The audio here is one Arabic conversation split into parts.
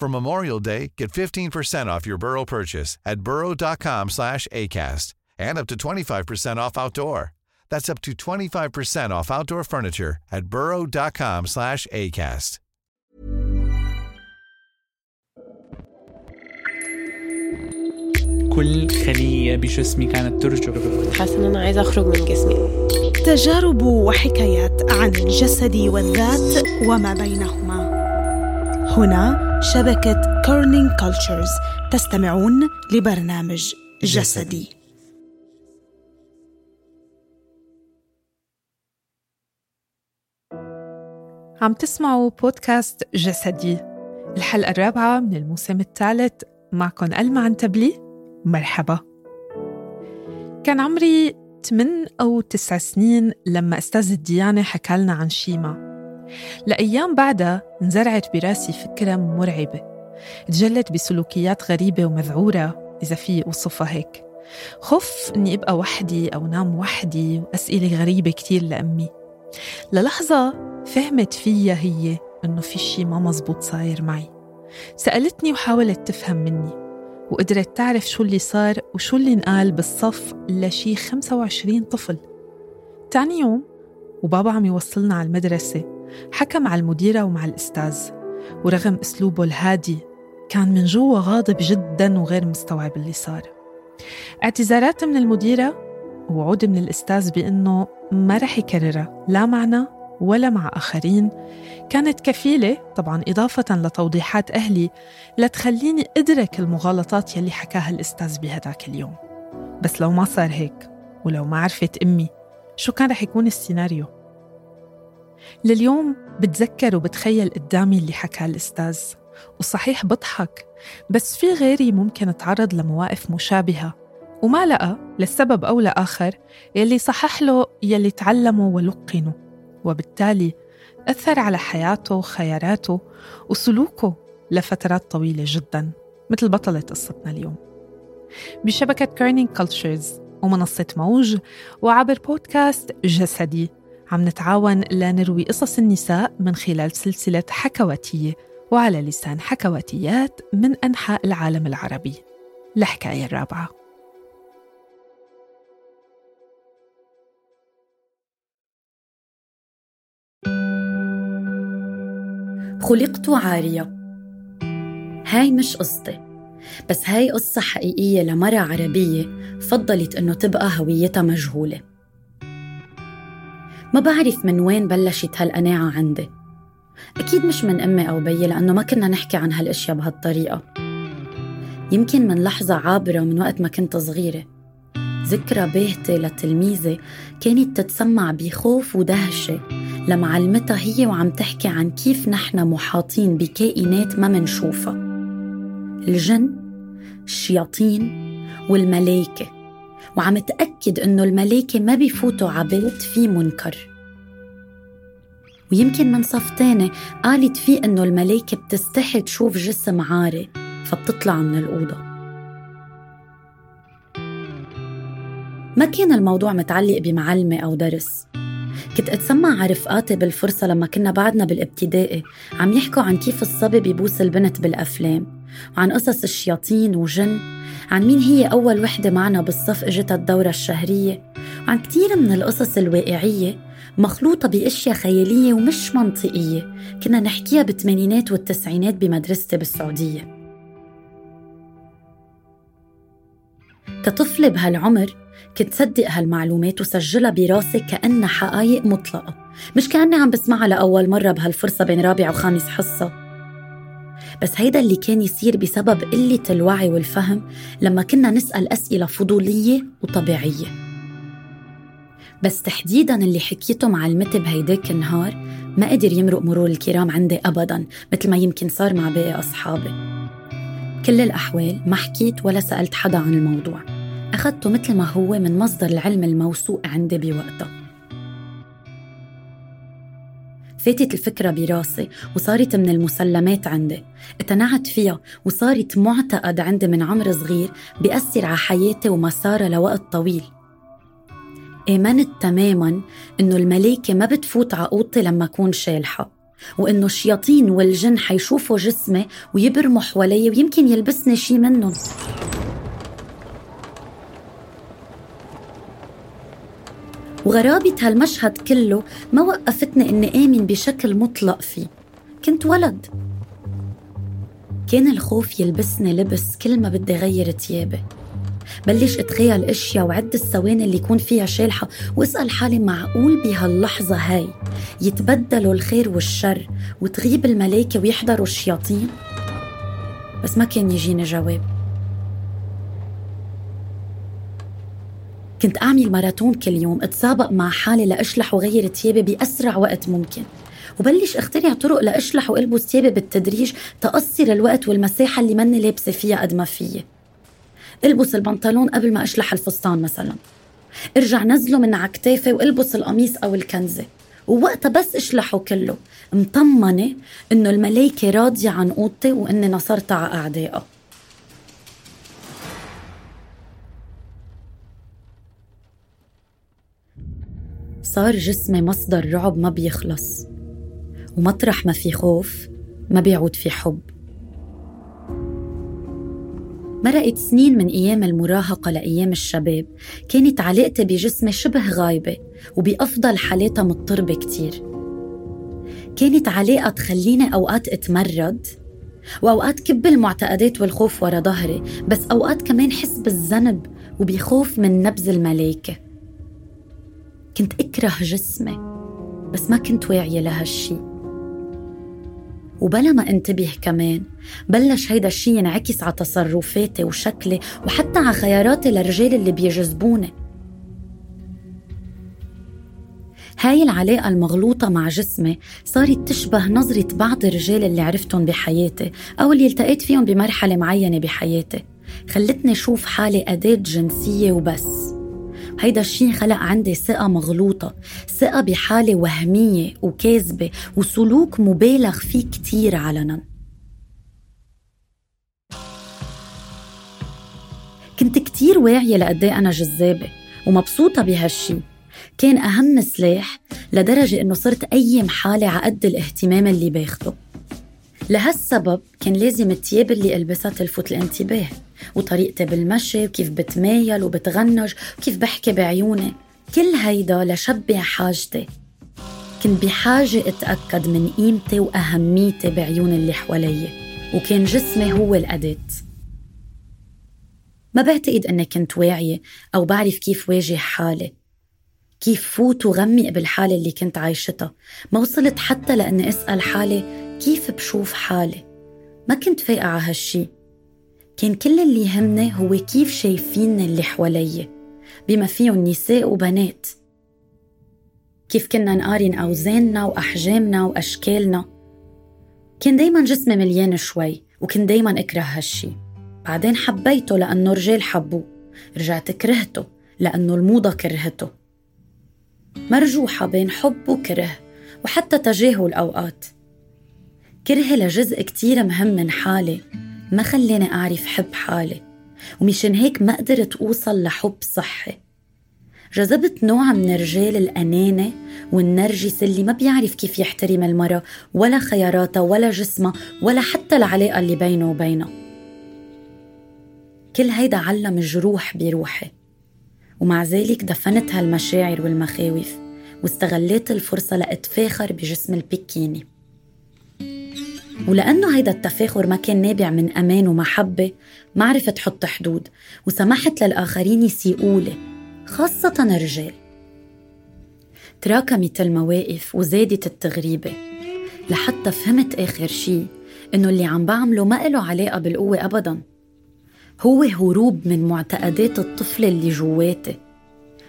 For Memorial Day, get 15% off your Burrow purchase at burrow.com slash ACAST and up to 25% off outdoor. That's up to 25% off outdoor furniture at burrow.com slash ACAST. كل خلية بجسمي كانت ترجف حاسة إن أنا عايزة أخرج من جسمي تجارب وحكايات عن الجسد والذات وما بينهما هنا شبكة Kerning Cultures تستمعون لبرنامج جسدي. عم تسمعوا بودكاست جسدي. الحلقة الرابعة من الموسم الثالث. معكم ألما عنتبلي مرحبا. كان عمري 8 أو 9 سنين لما أستاذ الديانة حكالنا عن شيما. لأيام بعدها انزرعت براسي فكرة مرعبة تجلت بسلوكيات غريبة ومذعورة إذا في أوصفها هيك. خوف إني أبقى وحدي أو نام وحدي وأسئلة غريبة كتير لأمي. للحظة فهمت فيها هي إنه في شي ما مزبوط صاير معي. سألتني وحاولت تفهم مني وقدرت تعرف شو اللي صار وشو اللي انقال بالصف لشي 25 طفل. تاني يوم وبابا عم يوصلنا على المدرسة. حكى مع المديرة ومع الأستاذ ورغم أسلوبه الهادي كان من جوا غاضب جدا وغير مستوعب اللي صار. اعتذارات من المديرة ووعود من الأستاذ بأنه ما رح يكررها لا معنا ولا مع آخرين. كانت كفيلة طبعا إضافة لتوضيحات أهلي لتخليني أدرك المغالطات يلي حكاها الأستاذ بهداك اليوم. بس لو ما صار هيك ولو ما عرفت أمي شو كان رح يكون السيناريو؟ لليوم بتذكر وبتخيل قدامي اللي حكاه الأستاذ وصحيح بضحك بس في غيري ممكن تعرض لمواقف مشابهة وما لقى لسبب أو لآخر يلي صحح له يلي تعلمه ولقنه وبالتالي أثر على حياته وخياراته وسلوكه لفترات طويلة جدا مثل بطلة قصتنا اليوم. بشبكة Kerning Cultures ومنصة موج وعبر بودكاست جسدي. عم نتعاون لنروي قصص النساء من خلال سلسلة حكواتية وعلى لسان حكواتيات من أنحاء العالم العربي. الحكاية الرابعة. خلقت عارية. هاي مش قصتي بس هاي قصة حقيقية لمرة عربية فضلت إنه تبقى هويتها مجهولة. ما بعرف من وين بلشت هالقناعة عندي. أكيد مش من أمي أو بيي لأنه ما كنا نحكي عن هالأشياء بهالطريقة. يمكن من لحظة عابرة من وقت ما كنت صغيرة. ذكرى باهتة لتلميذة كانت تتسمع بخوف ودهشة. لمعلمتها هي وعم تحكي عن كيف نحن محاطين بكائنات ما منشوفها الجن الشياطين والملايكة. وعم تأكد إنه الملايكة ما بيفوتوا عبيت في منكر. ويمكن من صف تاني قالت فيه إنه الملايكة بتستحي تشوف جسم عاري فبتطلع من الأوضة. ما كان الموضوع متعلق بمعلمة أو درس. كنت أتسمع على رفقاتي بالفرصة لما كنا بعدنا بالابتدائي عم يحكوا عن كيف الصبي بيبوس البنت بالأفلام. وعن قصص الشياطين وجن عن مين هي أول وحدة معنا بالصف إجتها الدورة الشهرية وعن كتير من القصص الواقعية مخلوطة بأشياء خيالية ومش منطقية كنا نحكيها بالثمانينات والتسعينات بمدرستي بالسعودية. كطفلة بهالعمر كنت صدق هالمعلومات وسجلها براسي كأنها حقايق مطلقة مش كأني عم بسمعها لأول مرة بهالفرصة بين رابع وخامس حصة. بس هيدا اللي كان يصير بسبب قلة الوعي والفهم لما كنا نسأل أسئلة فضولية وطبيعية. بس تحديدا اللي حكيته مع المتي بهيداك النهار ما قدر يمرق مرور الكرام عندي أبدا مثل ما يمكن صار مع باقي أصحابي. كل الأحوال ما حكيت ولا سألت حدا عن الموضوع. أخذته مثل ما هو من مصدر العلم الموثوق عندي بوقتها. فاتت الفكرة براسي وصارت من المسلمات عندي. اتنعت فيها وصارت معتقد عندي من عمر صغير بيأثر على حياتي ومسارها لوقت طويل. آمنت تماما إنه الملايكة ما بتفوت على لما أكون شالحة وإنه الشياطين والجن حيشوفوا جسمي ويبرموا حوالي ويمكن يلبسني شي منهم. وغرابة هالمشهد كله ما وقفتني إني آمن بشكل مطلق فيه. كنت ولد. كان الخوف يلبسني لبس كل ما بدي غير تيابي بلش أتخيل أشياء وعد الثواني اللي يكون فيها شالحة وأسأل حالي معقول بهاللحظة هاي. يتبدلوا الخير والشر وتغيب الملايكة ويحضروا الشياطين. بس ما كان يجيني جواب. كنت أعمل ماراثون كل يوم أتسابق مع حالي لأشلح وغير تيابي بأسرع وقت ممكن. وبلش أخترع طرق لأشلح وألبس تيابي بالتدريج تقصر الوقت والمساحة اللي مني لابسة فيها قد ما فيي. ألبس البنطلون قبل ما أشلح الفستان مثلا. ارجع نزله من على كتافي وألبس القميص أو الكنزة. ووقتها بس أشلحه كله. مطمنة إنه الملايكة راضية عن أوضتي وإني نصرت على أعدائها. صار جسمي مصدر رعب ما بيخلص ومطرح ما في خوف ما بيعود في حب. مرقت سنين من أيام المراهقة لأيام الشباب كانت علاقتي بجسمي شبه غايبة وبأفضل حالاتها مضطربة كتير. كانت علاقة تخليني أوقات أتمرد وأوقات كب المعتقدات والخوف ورا ظهري بس أوقات كمان حس بالذنب وبخوف من نبذ الملايكة. كنت أكره جسمي بس ما كنت واعية لهالشي وبلا ما انتبه كمان بلش هيدا الشي ينعكس على تصرفاتي وشكلي وحتى على خياراتي للرجال اللي بيجذبوني هاي العلاقة المغلوطة مع جسمي صارت تشبه نظرة بعض الرجال اللي عرفتهم بحياتي أو اللي التقيت فيهم بمرحلة معينة بحياتي خلتني شوف حالي أداة جنسية وبس. هيدا الشيء خلق عندي ثقة مغلوطة ثقة بحالة وهمية وكاذبة وسلوك مبالغ فيه كتير علنا. كنت كتير واعية لقد أنا جذابة ومبسوطة بهالشي. كان أهم سلاح لدرجة إنه صرت أيم حالي على قد الاهتمام اللي باخده. لهالسبب كان لازم التياب اللي ألبسها تلفت الانتباه. وطريقتي بالمشي وكيف بتمايل وبتغنج وكيف بحكي بعيوني. كل هيدا لشبع حاجتي. كنت بحاجة أتأكد من قيمتي وأهميتي بعيون اللي حوالي وكان جسمي هو الأداة. ما بعتقد أني كنت واعية أو بعرف كيف واجه حالي. كيف فوت وغمق بالحالة اللي كنت عايشتها. ما وصلت حتى لأني أسأل حالي كيف بشوف حالي. ما كنت فايقة على هالشي. كان كل اللي يهمني هو كيف شايفيني اللي حوالي بما فيهم نساء وبنات. كيف كنا نقارن أوزاننا وأحجامنا وأشكالنا. كان دايما جسمي مليان شوي وكنت دايما أكره هالشي. بعدين حبيته لأنه رجال حبوه. رجعت كرهته لأنه الموضة كرهته. مرجوحة بين حب وكره وحتى تجاهل أوقات كرهي لجزء كتير مهم من حالي. ما خلاني أعرف حب حالي ومشان هيك ما قدرت أوصل لحب صحي. جذبت نوع من الرجال الأنانة والنرجس اللي ما بيعرف كيف يحترم المرأة ولا خياراتها ولا جسمها ولا حتى العلاقة اللي بينه وبينها كل هيدا علم جروح بروحي ومع ذلك دفنت هالمشاعر والمخاوف واستغليت الفرصة لأتفاخر بجسم البكيني ولأنه هيدا التفاخر ما كان نابع من أمان ومحبة ما عرفت تحط حدود وسمحت للآخرين يسيئوا لي خاصة الرجال. تراكمت المواقف وزادت التغريبة لحتى فهمت آخر شي إنه اللي عم بعمله ما إله علاقة بالقوة أبدا. هو هروب من معتقدات الطفل اللي جواتي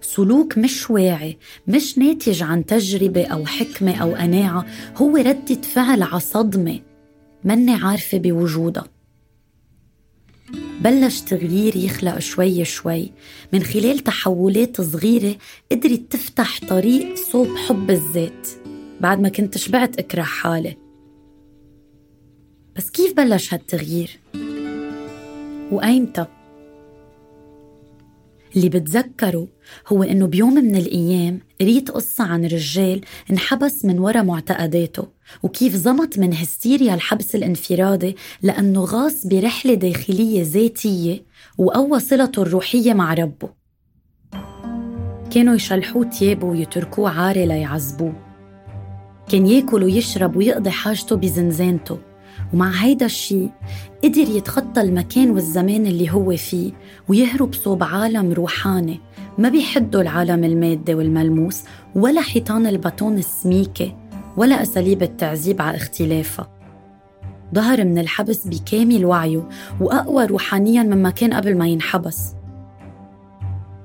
سلوك مش واعي مش ناتج عن تجربة أو حكمة أو قناعة هو ردة فعل على صدمة مني عارفة بوجودها بلش تغيير يخلق شوي شوي من خلال تحولات صغيرة قدرت تفتح طريق صوب حب الذات بعد ما كنت شبعت أكره حالي بس كيف بلش هالتغيير؟ وأيمتى؟ اللي بتذكره هو إنه بيوم من الأيام قريت قصة عن رجال انحبس من ورا معتقداته وكيف زمط من هستيريا الحبس الانفرادي لأنه غاص برحلة داخلية ذاتية وقوى صلته الروحية مع ربه. كانوا يشلحوه تيابه ويتركوه عاري ليعذبوه. كان ياكل ويشرب ويقضي حاجته بزنزانته. ومع هيدا الشي قدر يتخطى المكان والزمان اللي هو فيه ويهرب صوب عالم روحاني. ما بيحدوا العالم المادي والملموس ولا حيطان البطون السميكة ولا أساليب التعذيب على اختلافها. ظهر من الحبس بكامل وعيه وأقوى روحانيا مما كان قبل ما ينحبس.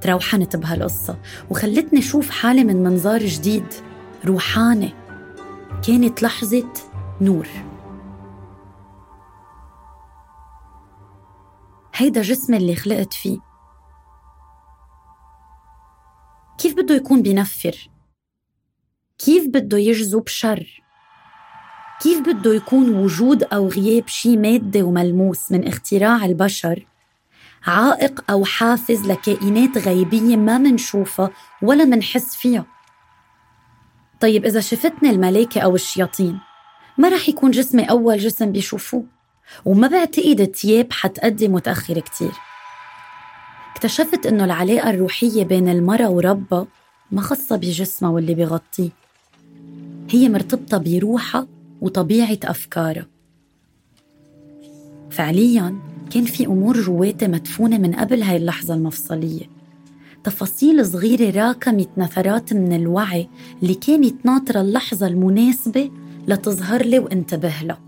تروحنت بهالقصة وخلتني شوف حالي من منظار جديد روحاني. كانت لحظة نور. هيدا جسمي اللي خلقت فيه كيف بده يكون بينفر؟ كيف بده يجذب شر؟ كيف بده يكون وجود أو غياب شي مادي وملموس من اختراع البشر عائق أو حافز لكائنات غيبية ما منشوفها ولا منحس فيها طيب إذا شفتني الملائكة أو الشياطين ما رح يكون جسمي أول جسم بيشوفوه وما بعتقد تياب حتقدم متأخر كتير. اكتشفت إنه العلاقة الروحية بين المرأة وربها ما خاصة بجسمها واللي بيغطيه. هي مرتبطة بروحها وطبيعة أفكارها. فعليا كان في أمور جواتي مدفونة من قبل هاي اللحظة المفصلية. تفاصيل صغيرة راكمت نثرات من الوعي اللي كانت ناطرة اللحظة المناسبة لتظهر لي وانتبه لها.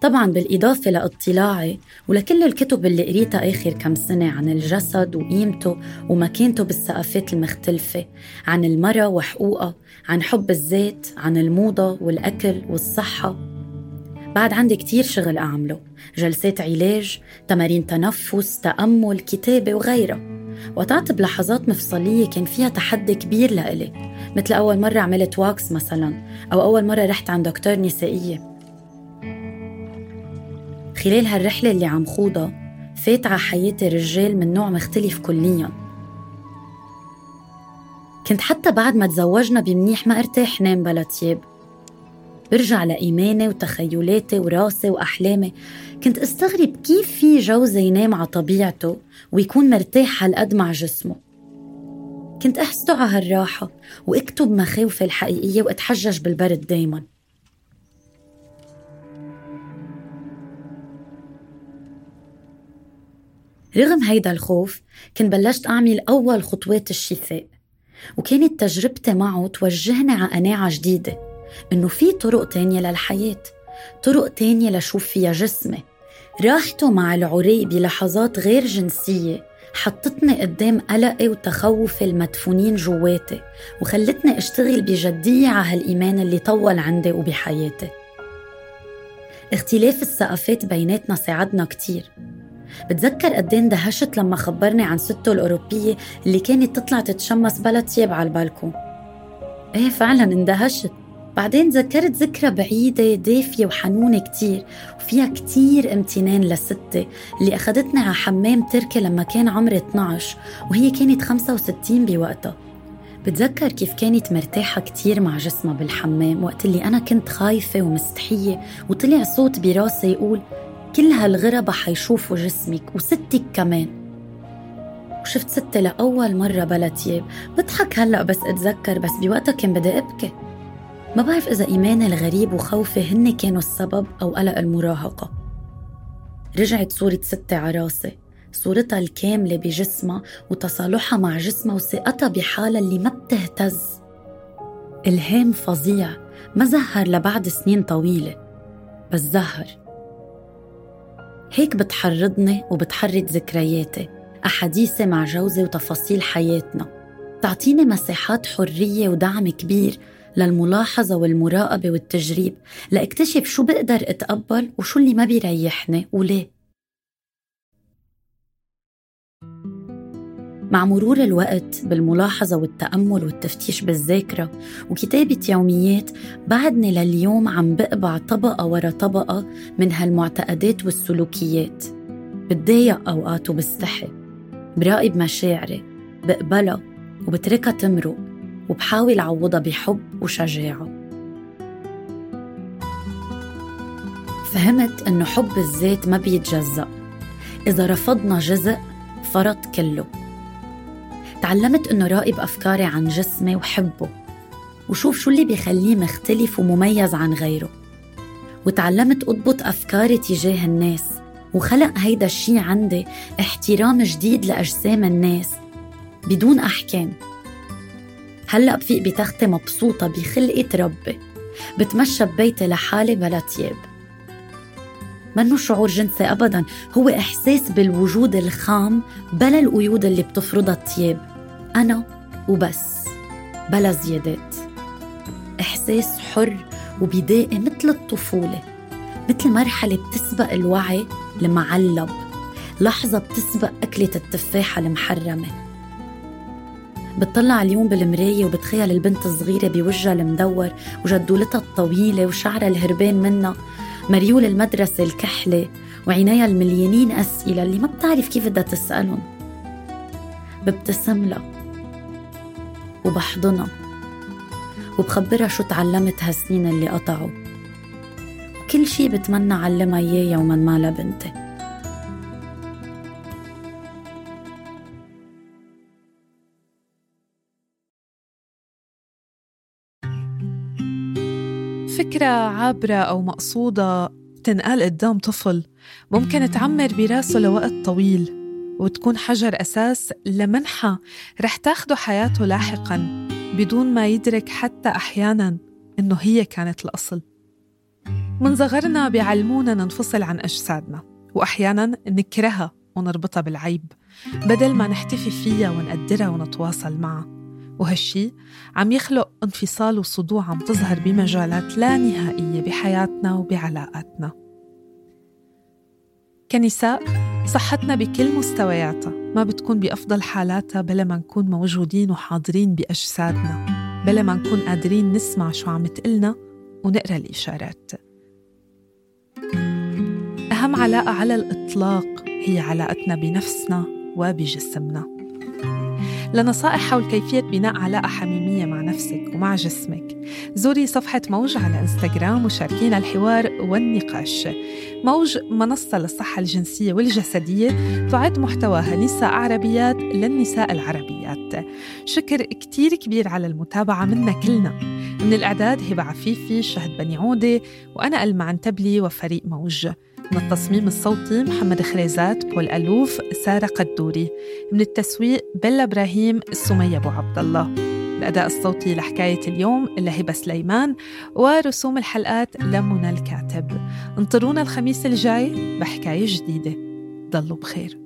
طبعا بالإضافة لاطلاعي ولكل الكتب اللي قريتها آخر كم سنة عن الجسد وقيمته ومكانته بالثقافات المختلفة عن المرأة وحقوقها عن حب الذات عن الموضة والأكل والصحة. بعد عندي كتير شغل أعمله جلسات علاج تمارين تنفس تأمل كتابة وغيرها. وقطعت بلحظات مفصلية كان فيها تحدي كبير لإلي مثل أول مرة عملت واكس مثلا أو أول مرة رحت عند دكتور نسائية. خلال هالرحلة اللي عم خوضها فات على حياتي رجال من نوع مختلف كليا. كنت حتى بعد ما تزوجنا بمنيح ما ارتاح نام بلا تياب. برجع لإيماني وتخيلاتي وراسي وأحلامي كنت أستغرب كيف في جوزي ينام على طبيعته ويكون مرتاح هالقد مع جسمه. كنت أحسده على هالراحة وأكتب مخاوفي الحقيقية وأتحجج بالبرد دايماً. رغم هيدا الخوف كنت بلشت أعمل أول خطوات الشفاء وكانت تجربتي معه توجهني على قناعة جديدة إنه في طرق تانية للحياة طرق تانية لشوف فيها جسمي. راحته مع العري بلحظات غير جنسية حطتني قدام قلقي وتخوفي المدفونين جواتي وخلتني أشتغل بجدية على هالإيمان اللي طول عندي وبحياتي. اختلاف الثقافات بيناتنا ساعدنا كتير. بتذكر قد إيه اندهشت لما خبرني عن سته الأوروبية اللي كانت تطلع تتشمس بلا تياب على البالكون؟ إيه فعلا اندهشت. بعدين تذكرت ذكرى بعيدة دافية وحنونة كتير وفيها كتير امتنان لستي اللي أخدتني على حمام تركي لما كان عمري 12 وهي كانت 65 بوقتها. بتذكر كيف كانت مرتاحة كتير مع جسمها بالحمام وقت اللي أنا كنت خايفة ومستحية وطلع صوت براسي يقول كل هالغربة حيشوفوا جسمك وستك كمان. وشفت ستي لأول مرة بلا تياب. بضحك هلأ بس أتذكر بس بوقتها كان بدي أبكي. ما بعرف إذا إيماني الغريب وخوفي هن كانوا السبب أو قلق المراهقة. رجعت صورة ستي عراسي صورتها الكاملة بجسمها وتصالحها مع جسمها وثقتها بحالها اللي ما بتهتز. إلهام فظيع. ما زهر لبعد سنين طويلة. بس زهر. هيك بتحرضني وبتحرض ذكرياتي أحاديثي مع جوزي وتفاصيل حياتنا. تعطيني مساحات حرية ودعم كبير للملاحظة والمراقبة والتجريب لأكتشف شو بقدر أتقبل وشو اللي ما بيريحني وليه. مع مرور الوقت بالملاحظة والتأمل والتفتيش بالذاكرة وكتابة يوميات بعدني لليوم عم بقبع طبقة ورا طبقة من هالمعتقدات والسلوكيات. بتضايق أوقات وبستحي براقب مشاعري بقبلها وبتركها تمرق وبحاول عوضها بحب وشجاعة. فهمت إنه حب الذات ما بيتجزأ. إذا رفضنا جزء فرط كله. تعلمت إنه راقب أفكاري عن جسمي وحبه وشوف شو اللي بيخليه مختلف ومميز عن غيره. وتعلمت أضبط أفكاري تجاه الناس وخلق هيدا الشي عندي احترام جديد لأجسام الناس بدون أحكام. هلأ بفيق بتختي مبسوطة بخلقة ربي بتمشى ببيتي لحالي بلا تياب. منه شعور جنسي أبدا. هو إحساس بالوجود الخام بلا القيود اللي بتفرضها التياب. أنا وبس بلا زيادات. إحساس حر وبدائي مثل الطفولة مثل مرحلة بتسبق الوعي المعلب لحظة بتسبق أكلة التفاحة المحرمة. بتطلع اليوم بالمراية وبتخيل البنت الصغيرة بوجهها المدور وجدولتها الطويلة وشعرها الهربان منها. مريول المدرسة الكحلة وعينيها المليانين أسئلة اللي ما بتعرف كيف بدها تسألهم. ببتسم لها وبحضنها وبخبرها شو تعلمت هالسنين اللي قطعوا. كل شي بتمنى علمها إياه يوما ما لبنتي فكرة عابرة أو مقصودة تنقال قدام طفل ممكن تعمر براسه لوقت طويل وتكون حجر أساس لمنحة رح تاخده حياته لاحقاً بدون ما يدرك حتى أحياناً إنه هي كانت الأصل. من صغرنا بيعلمونا ننفصل عن أجسادنا وأحياناً نكرهها ونربطها بالعيب بدل ما نحتفي فيها ونقدرها ونتواصل معها. وهالشي عم يخلق انفصال وصدوع عم تظهر بمجالات لا نهائية بحياتنا وبعلاقاتنا. كنساء صحتنا بكل مستوياتها ما بتكون بأفضل حالاتها بلا ما نكون موجودين وحاضرين بأجسادنا بلا ما نكون قادرين نسمع شو عم تقلنا ونقرأ الإشارات. أهم علاقة على الإطلاق هي علاقتنا بنفسنا وبجسمنا. لنصائح حول كيفية بناء علاقة حميمية مع نفسك ومع جسمك. زوري صفحة موج على إنستغرام وشاركينا الحوار والنقاش. موج منصة للصحة الجنسية والجسدية تعد محتواها نساء عربيات للنساء العربيات. شكر كتير كبير على المتابعة منا كلنا. من الإعداد هبة عفيفي شهد بني عودة وأنا ألمعن تبلي وفريق موج. من التصميم الصوتي محمد خريزات بول ألوف سارة قدوري. من التسويق بلا إبراهيم سمية أبو عبد الله. الأداء الصوتي لحكاية اليوم لهبة سليمان ورسوم الحلقات لمنى الكاتب. انطرونا الخميس الجاي بحكاية جديدة. ضلوا بخير.